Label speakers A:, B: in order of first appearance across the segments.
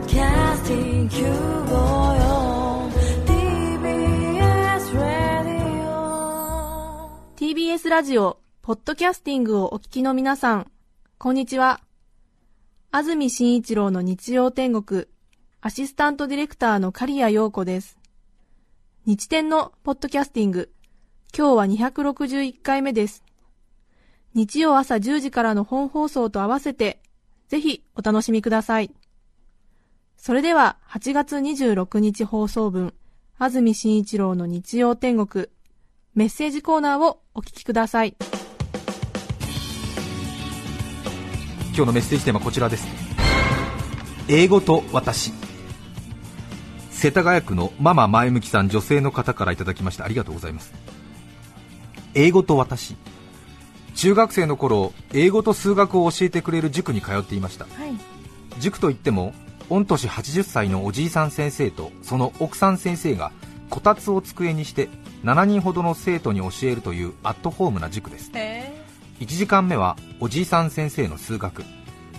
A: Podcasting 954 TBS Radio
B: TBS ラジオ、ポッドキャスティングをお聞きの皆さん、こんにちは。安住紳一郎の日曜天国、アシスタントディレクターの刈谷陽子です。日天のポッドキャスティング、今日は261回目です。日曜朝10時からの本放送と合わせて、ぜひお楽しみください。それでは8月26日放送分、安住紳一郎の日曜天国、メッセージコーナーをお聞きください。
C: 今日のメッセージテーマはこちらです。英語と私。世田谷区のママ前向きさん女性の方からいただきました。ありがとうございます。英語と私。中学生の頃英語と数学を教えてくれる塾に通っていました。
B: はい。
C: 塾といっても御年80歳のおじいさん先生とその奥さん先生がこたつを机にして7人ほどの生徒に教えるというアットホームな塾です。
B: え。
C: 1時間目はおじいさん先生の数学。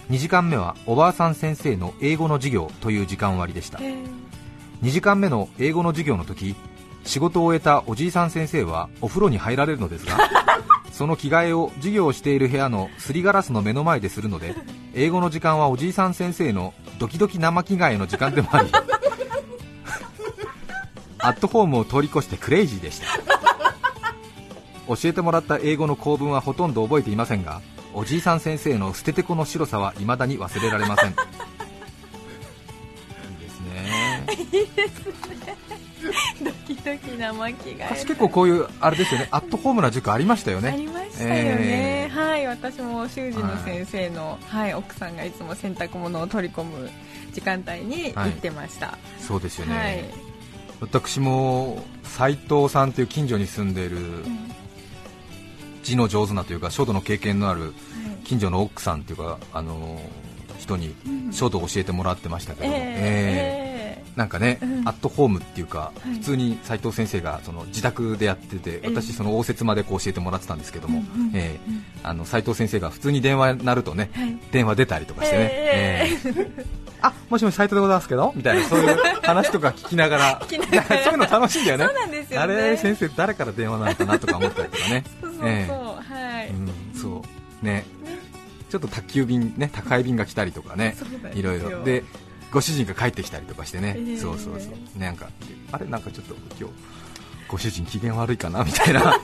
C: 2時間目はおばあさん先生の英語の授業という時間割でした。
B: ー、え。
C: 2時間目の英語の授業の時仕事を終えたおじいさん先生はお風呂に入られるのですが その着替えを授業をしている部屋のすりガラスの目の前でするので英語の時間はおじいさん先生のドキドキ生着替えの時間でもあり アットホームを通り越してクレイジーでした。教えてもらった英語の構文はほとんど覚えていませんがおじいさん先生の捨ててこの白さは未だに忘れられません。いいですね
B: ー、ドキドキ生着替え。
C: 昔結構こういうあれですよねアットホームな塾ありましたよ
B: あ
C: ね
B: りましたよね、
C: えー。
B: はい私も修士の先生の、はい。奥さんがいつも洗濯物を取り込む時間帯に行ってました、
C: そうですよね、
B: はい。
C: 私も斉藤さんという近所に住んでいる字の上手なというか書道の経験のある近所の奥さんというかあの人に書道を教えてもらってましたけど、
B: えー
C: えーなんかね、
B: うん。
C: アットホームっていうか、
B: はい。
C: 普通に斉藤先生がその自宅でやってて、
B: えー
C: 私、その応接間でこう教えてもらってたんですけども、
B: うんうん
C: えーあの斉藤先生が普通に電話になるとね、
B: はい。
C: 電話出たりとかしてね、
B: え
C: えー あもしもし斉藤でございますけどみたいなそういう話とか聞きながらそういうの楽しいんだよね。
B: よね。
C: あれ先生誰から電話なのかなとか思ったりとかね。
B: そうそうそう、
C: え
B: はい、
C: えうん、そう。ね。ちょっと宅急便ね宅配便が来たりとかね。いろいろ。でご主人が帰ってきたりとかしてね、
B: ええ
C: そうそうそう。なんかあれなんかちょっと今日ご主人機嫌悪いかなみたいな。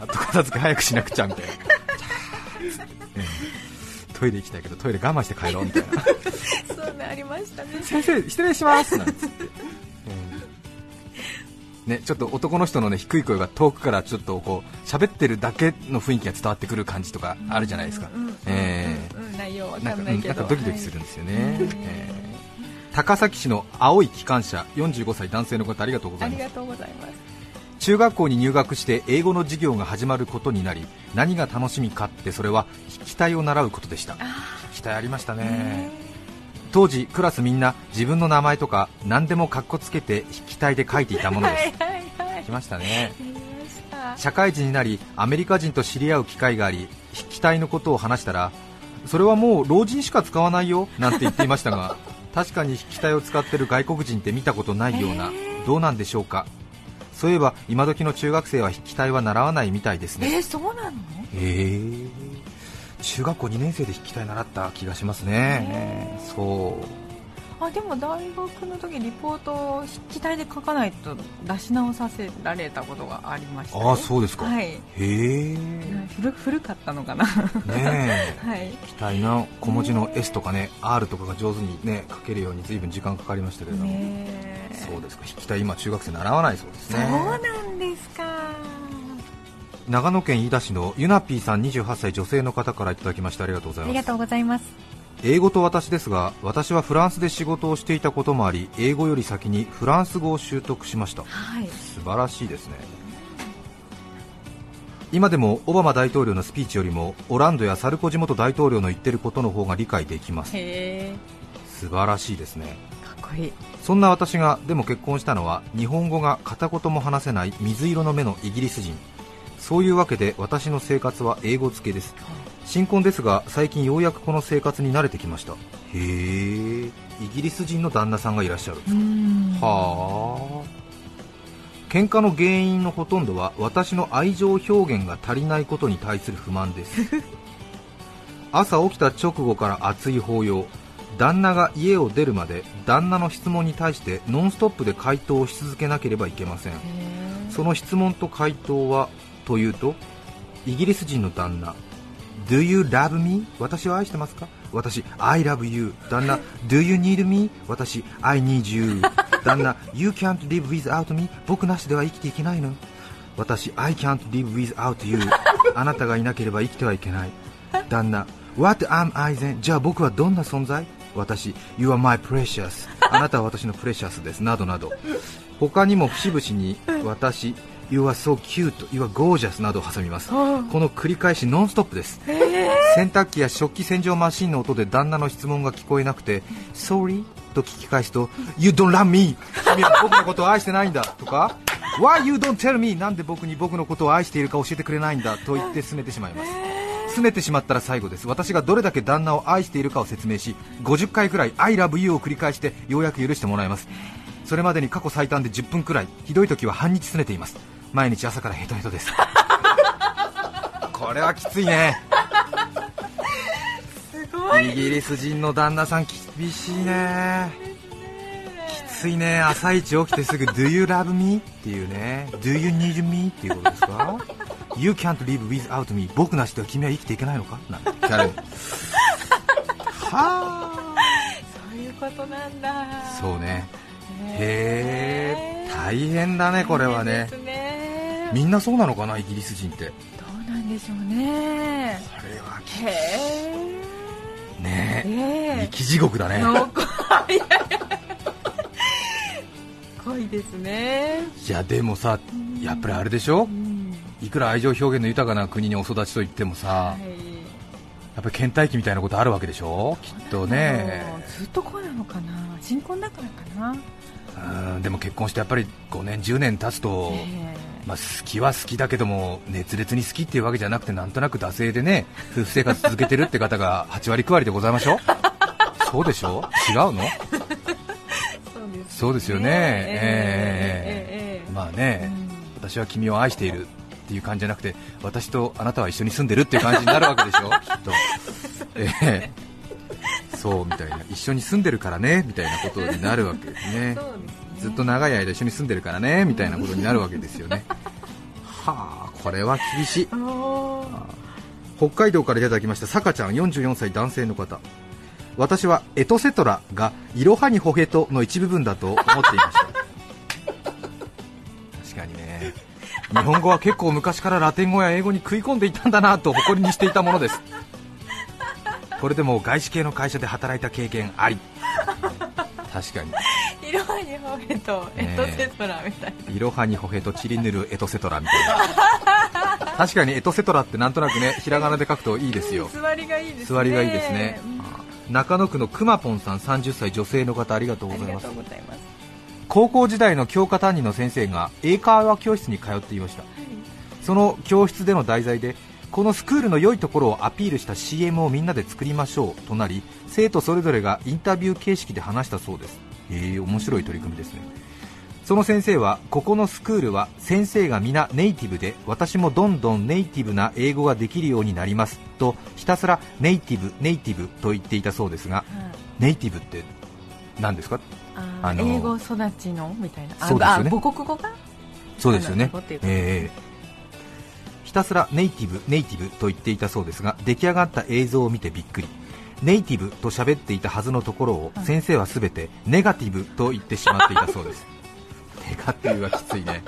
C: 後片付け早くしなくちゃみたいな。ええ。トイレ行きたいけどトイレ我慢して帰ろうみたいな。
B: そうねありましたね。
C: 先生失礼しますなんつって、ね、ちょっと男の人の、ね、低い声が遠くからちょっとこう喋ってるだけの雰囲気が伝わってくる感じとかあるじゃないですか、
B: うんうん
C: え
B: わ
C: ーなんか
B: かんないけど。
C: なんかドキドキするんですよね、
B: はい。
C: えー。高崎市の青い機関車45歳男性の方ありがとうございます。
B: ありがとうございます。
C: 中学校に入学して英語の授業が始まることになり何が楽しみかってそれは筆記体を習うことでした。筆記体ありましたね。当時クラスみんな自分の名前とか何でもカッコつけて筆記体で書いていたものです。来ましたね。社会人になりアメリカ人と知り合う機会があり筆記体のことを話したらそれはもう老人しか使わないよなんて言っていましたが 確かに筆記体を使ってる外国人って見たことないような、どうなんでしょうか。そういえば今時の中学生は筆記体は習わないみたいですね。
B: えー、そうなの？
C: へえ中学校2年生で筆記体習った気がしますね。そう
B: あでも大学の時リポートを筆記体で書かないと出し直させられたことがありましたよ
C: ああそうですか、
B: はい。
C: へえ
B: 古古かったのかな。
C: ねえ。
B: はい。
C: 機体の小文字の S とかね R とかが上手にね書けるように随分時間かかりましたけれども、そうですか。筆記体今中学生習わないそうです
B: そう
C: ね
B: なんですか。
C: 長野県飯田市のゆなぴーさん28歳女性の方からいただきましてありがとうございます。
B: ありがとうございます
C: 英語と私ですが私はフランスで仕事をしていたこともあり英語より先にフランス語を習得しました。
B: はい。
C: 素晴らしいですね。今でもオバマ大統領のスピーチよりもオランドやサルコジ元大統領の言ってることの方が理解できます。素晴らしいですね。
B: かっこいい。
C: そんな私がでも結婚したのは日本語が片言も話せない水色の目のイギリス人。そういうわけで私の生活は英語付けです新婚ですが最近ようやくこの生活に慣れてきました。へえイギリス人の旦那さんがいらっしゃるんですか。
B: うん。
C: はあ。喧嘩の原因のほとんどは私の愛情表現が足りないことに対する不満です。朝起きた直後から熱い抱擁。旦那が家を出るまで旦那の質問に対してノンストップで回答をし続けなければいけません。その質問と回答はというとイギリス人の旦那 Do you love me? 私を愛してますか私 I love you 旦那 Do you need me? 私 I need you 旦那 You can't live without me 僕なしでは生きていけないの私 I can't live without you あなたがいなければ生きてはいけない旦那 What am I then? じゃあ僕はどんな存在私 You are my precious あなたは私のプレシャスですなどなど他にも節々に私 You are so cute, You are gorgeous などを挟みます。この繰り返しノンストップです洗濯機や食器洗浄マシンの音で旦那の質問が聞こえなくて Sorry? と聞き返すと You don't love me! 君は僕のことを愛してないんだとか Why you don't tell me? なんで僕に僕のことを愛しているか教えてくれないんだと言って拗ねてしまいます。拗ねてしまったら最後です。私がどれだけ旦那を愛しているかを説明し50回くらい I love you を繰り返してようやく許してもらえますそれまでに過去最短で10分くらいひどい時は半日拗ねています。毎日朝からヘトヘトです。これはきついね。
B: すごい。
C: イギリス人の旦那さん厳しいね。きついね。朝一起きてすぐ Do you love me? っていうね。Do you need me? っていうことですか？You can't live without me. 僕なしでは君は生きていけないのか？なんて。聞かれるはあ。
B: そういうことなんだ。
C: そうねへえ大変だねこれはね。
B: ね。
C: みんなそうなのかなイギリス人って。
B: どうなんでしょうね。
C: これは
B: へえ。
C: ね
B: え。
C: 生き地獄だね。
B: 濃厚いですね。
C: いやでもさやっぱりあれでしょ？
B: うん。
C: いくら愛情表現の豊かな国にお育ちといってもさ、
B: はい。
C: やっぱり倦怠期みたいなことあるわけでしょ？きっとね。
B: ずっとこうなのかな新婚だからかな。
C: うんでも結婚してやっぱり5年、10年経つと、
B: えー、
C: まあ、好きは好きだけども熱烈に好きっていうわけじゃなくてなんとなく惰性でね夫婦生活続けてるって方が8割、9割でございましょう？そうでしょ違うの？
B: そうです
C: よね、
B: えー、えーえ。ー、
C: まあね、うん、私は君を愛しているっていう感じじゃなくて私とあなたは一緒に住んでるっていう感じになるわけでしょ、きっと。えーそうみたいな一緒に住んでるからねみたいなことになるわけですね。
B: ね。
C: ずっと長い間一緒に住んでるからねみたいなことになるわけですよね。はあこれは厳しい。北海道からいただきましたさかちゃん44歳男性の方。私はエトセトラがイロハニホヘトの一部分だと思っていました。確かにね。日本語は結構昔からラテン語や英語に食い込んでいたんだなと誇りにしていたものですこれでも外資系の会社で働いた経験あり。確かに。
B: 色はにほへとエトセトラみたいな、
C: イロハニホヘトチリヌルエトセトラみたいな。確かにエトセトラってなんとなくねひらがなで書くといいですよ。
B: 座りがいいですね。
C: 座りがいいですね。
B: うん。
C: 中野区のくまぽんさん30歳女性の方ありがとうございます。
B: とうございます。
C: 高校時代の教科担任の先生が英会話教室に通っていました。その教室での題材でこのスクールの良いところをアピールした CM をみんなで作りましょうとなり生徒それぞれがインタビュー形式で話したそうです。へえ面白い取り組みですね。その先生はここのスクールは先生が皆ネイティブで私もどんどんネイティブな英語ができるようになりますとひたすらネイティブネイティブと言っていたそうですが
B: はい。
C: ネイティブって何ですか？
B: あ
C: の
B: 英語育ちのみたいな。あ
C: そうですよね。
B: あ母国語が？
C: そうですよね。ええひたすらネイティブネイティブと言っていたそうですが出来上がった映像を見てびっくり。ネイティブと喋っていたはずのところを
B: はい。
C: 先生はすべてネガティブと言ってしまっていたそうです。ネガティブはきついね。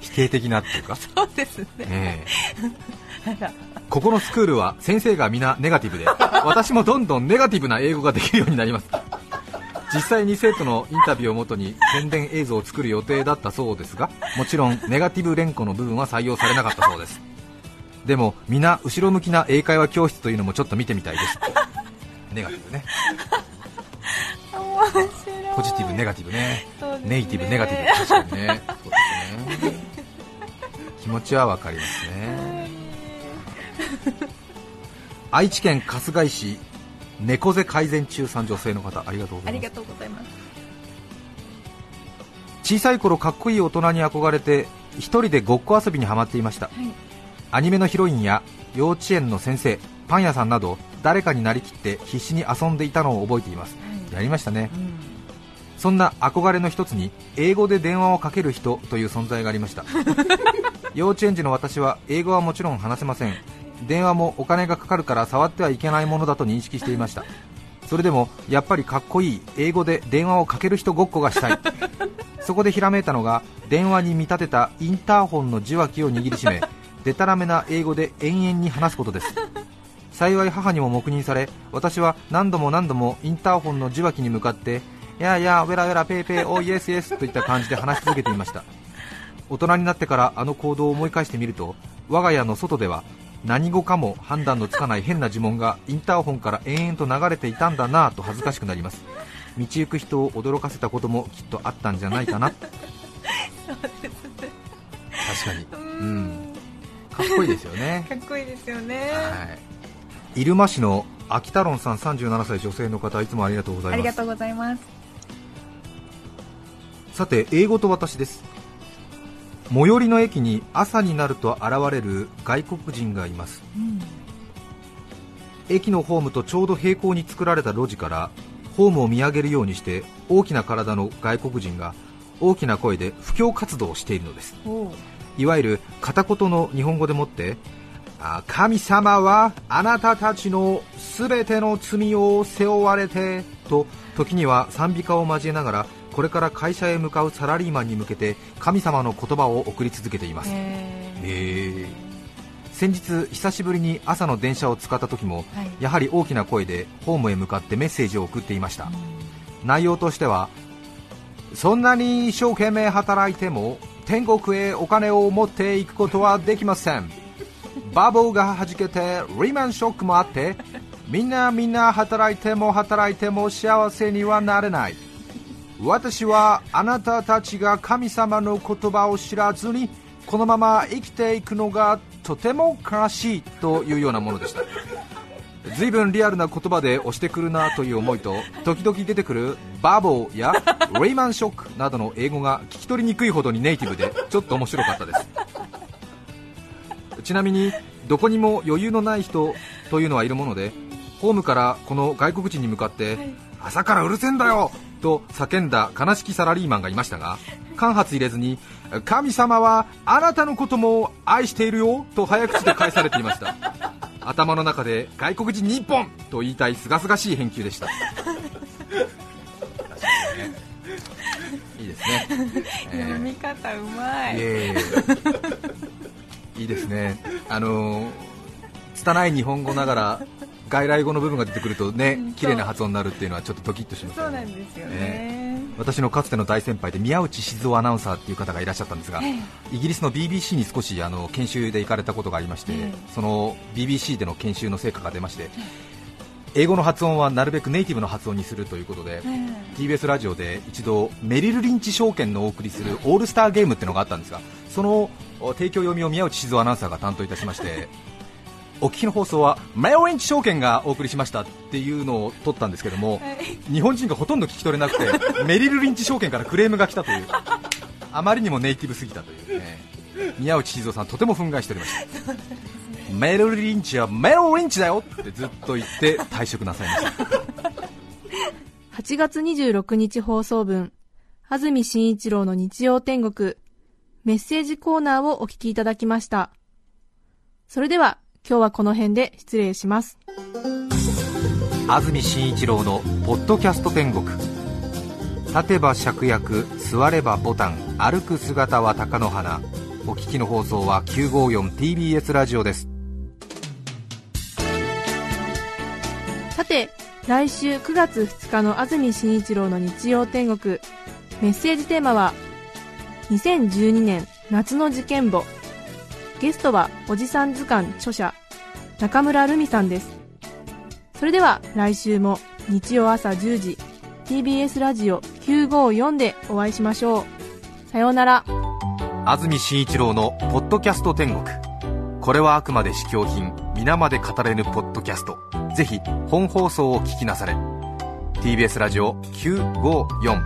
C: 否定的なっていうか、
B: そうですね。
C: えここのスクールは先生が皆ネガティブで私もどんどんネガティブな英語ができるようになります実際に生徒のインタビューをもとに宣伝映像を作る予定だったそうですがもちろんネガティブ連呼の部分は採用されなかったそうです。でも皆後ろ向きな英会話教室というのもちょっと見てみたいです。ネガティブね。ポジティブネガティブね。
B: ね。
C: ネイティブネガティブ。確かにね。そうですね。気持ちはわかりますね。愛知県春日井市猫背改善中さん女性の方ありがとうございます。小さい頃かっこいい大人に憧れて一人でごっこ遊びにはまっていました、
B: はい。
C: アニメのヒロインや幼稚園の先生パン屋さんなど誰かになりきって必死に遊んでいたのを覚えています。やりましたね。
B: うん。
C: そんな憧れの一つに英語で電話をかける人という存在がありました。幼稚園児の私は英語はもちろん話せません電話もお金がかかるから触ってはいけないものだと認識していました。それでもやっぱりかっこいい英語で電話をかける人ごっこがしたい。そこでひらめいたのが電話に見立てたインターホンの受話器を握りしめでたらめな英語で延々に話すことです。幸い母にも黙認され私は何度も何度もインターホンの受話器に向かって「やあやあウェラウェラペイペイおイエスイエス」といった感じで話し続けていました。大人になってからあの行動を思い返してみると我が家の外では何語かも判断のつかない変な呪文がインターホンから延々と流れていたんだなぁと恥ずかしくなります。道行く人を驚かせたこともきっとあったんじゃないかな。確かに。うん。かっこいいですよね。
B: かっこいいですよね。
C: はい、入間市の秋太郎さん37歳女性の方いつもありがとうございます。
B: ありがとうございます。
C: さて英語と私です最寄りの駅に朝になると現れる外国人がいます。
B: うん。
C: 駅のホームとちょうど平行に作られた路地からホームを見上げるようにして大きな体の外国人が大きな声で布教活動をしているのです。いわゆる片言の日本語でもってあ神様はあなたたちのすべての罪を背負われてと時には賛美歌を交えながらこれから会社へ向かうサラリーマンに向けて神様の言葉を送り続けています。
B: へ
C: 先日久しぶりに朝の電車を使った時も
B: はい。
C: やはり大きな声でホームへ向かってメッセージを送っていました。内容としてはそんなに一生懸命働いても天国へお金を持っていくことはできません。バブルがはじけてリーマンショックもあってみんなみんな働いても働いても幸せにはなれない私はあなたたちが神様の言葉を知らずにこのまま生きていくのがとても悲しいというようなものでした。随分リアルな言葉で押してくるなという思いと時々出てくるバボーやレイマンショックなどの英語が聞き取りにくいほどにネイティブでちょっと面白かったです。ちなみにどこにも余裕のない人というのはいるものでホームからこの外国人に向かって、朝からうるせえんだよと叫んだ悲しきサラリーマンがいましたが間髪入れずに神様はあなたのことも愛しているよと早口で返されていました。頭の中で外国人日本と言いたいすがすがしい返球でした。いいですね、えー。
B: 読み方うまい。
C: いえいえ。いいですね、あのー拙い日本語ながら外来語の部分が出てくるとね
B: うん
C: 綺麗な発音になるっていうのはちょっとドキッとします
B: そうなんですよね。
C: 私のかつての大先輩で宮内静雄アナウンサーっていう方がいらっしゃったんですが、
B: え
C: イギリスの BBC に少しあの研修で行かれたことがありまして、
B: ええ。
C: その BBC での研修の成果が出まして、英語の発音はなるべくネイティブの発音にするということで、
B: え
C: TBS ラジオで一度メリル・リンチ証券のお送りするオールスターゲームっていうのがあったんですがそのお提供読みを宮内静雄アナウンサーが担当いたしまして お聞きの放送はメリル・リンチ証券がお送りしましたっていうのを取ったんですけども、
B: はい。
C: 日本人がほとんど聞き取れなくて メリル・リンチ証券からクレームが来たという。あまりにもネイティブすぎたというね。宮内静雄さんとても憤慨しておりました。メリル・リンチはメリル・リンチだよってずっと言って退職なさいました。
B: 8月26日放送分、安住紳一郎の日曜天国、メッセージコーナーをお聞きいただきました。それでは、今日はこの辺で失礼します。
C: 安住紳一郎の「ポッドキャスト天国」立てば芍薬座ればボタン歩く姿は貴乃花お聞きの放送は 954TBS ラジオです
B: さて、来週9月2日の安住紳一郎の日曜天国、メッセージテーマは、2012年夏の事件簿。ゲストは、おじさん図鑑著者、中村るみさんです。それでは、来週も日曜朝10時、TBS ラジオ954でお会いしましょう。さようなら。
C: 安住紳一郎の「ポッドキャスト天国」これはあくまで試供品皆まで語れぬポッドキャストぜひ本放送を聞きなされ TBS ラジオ954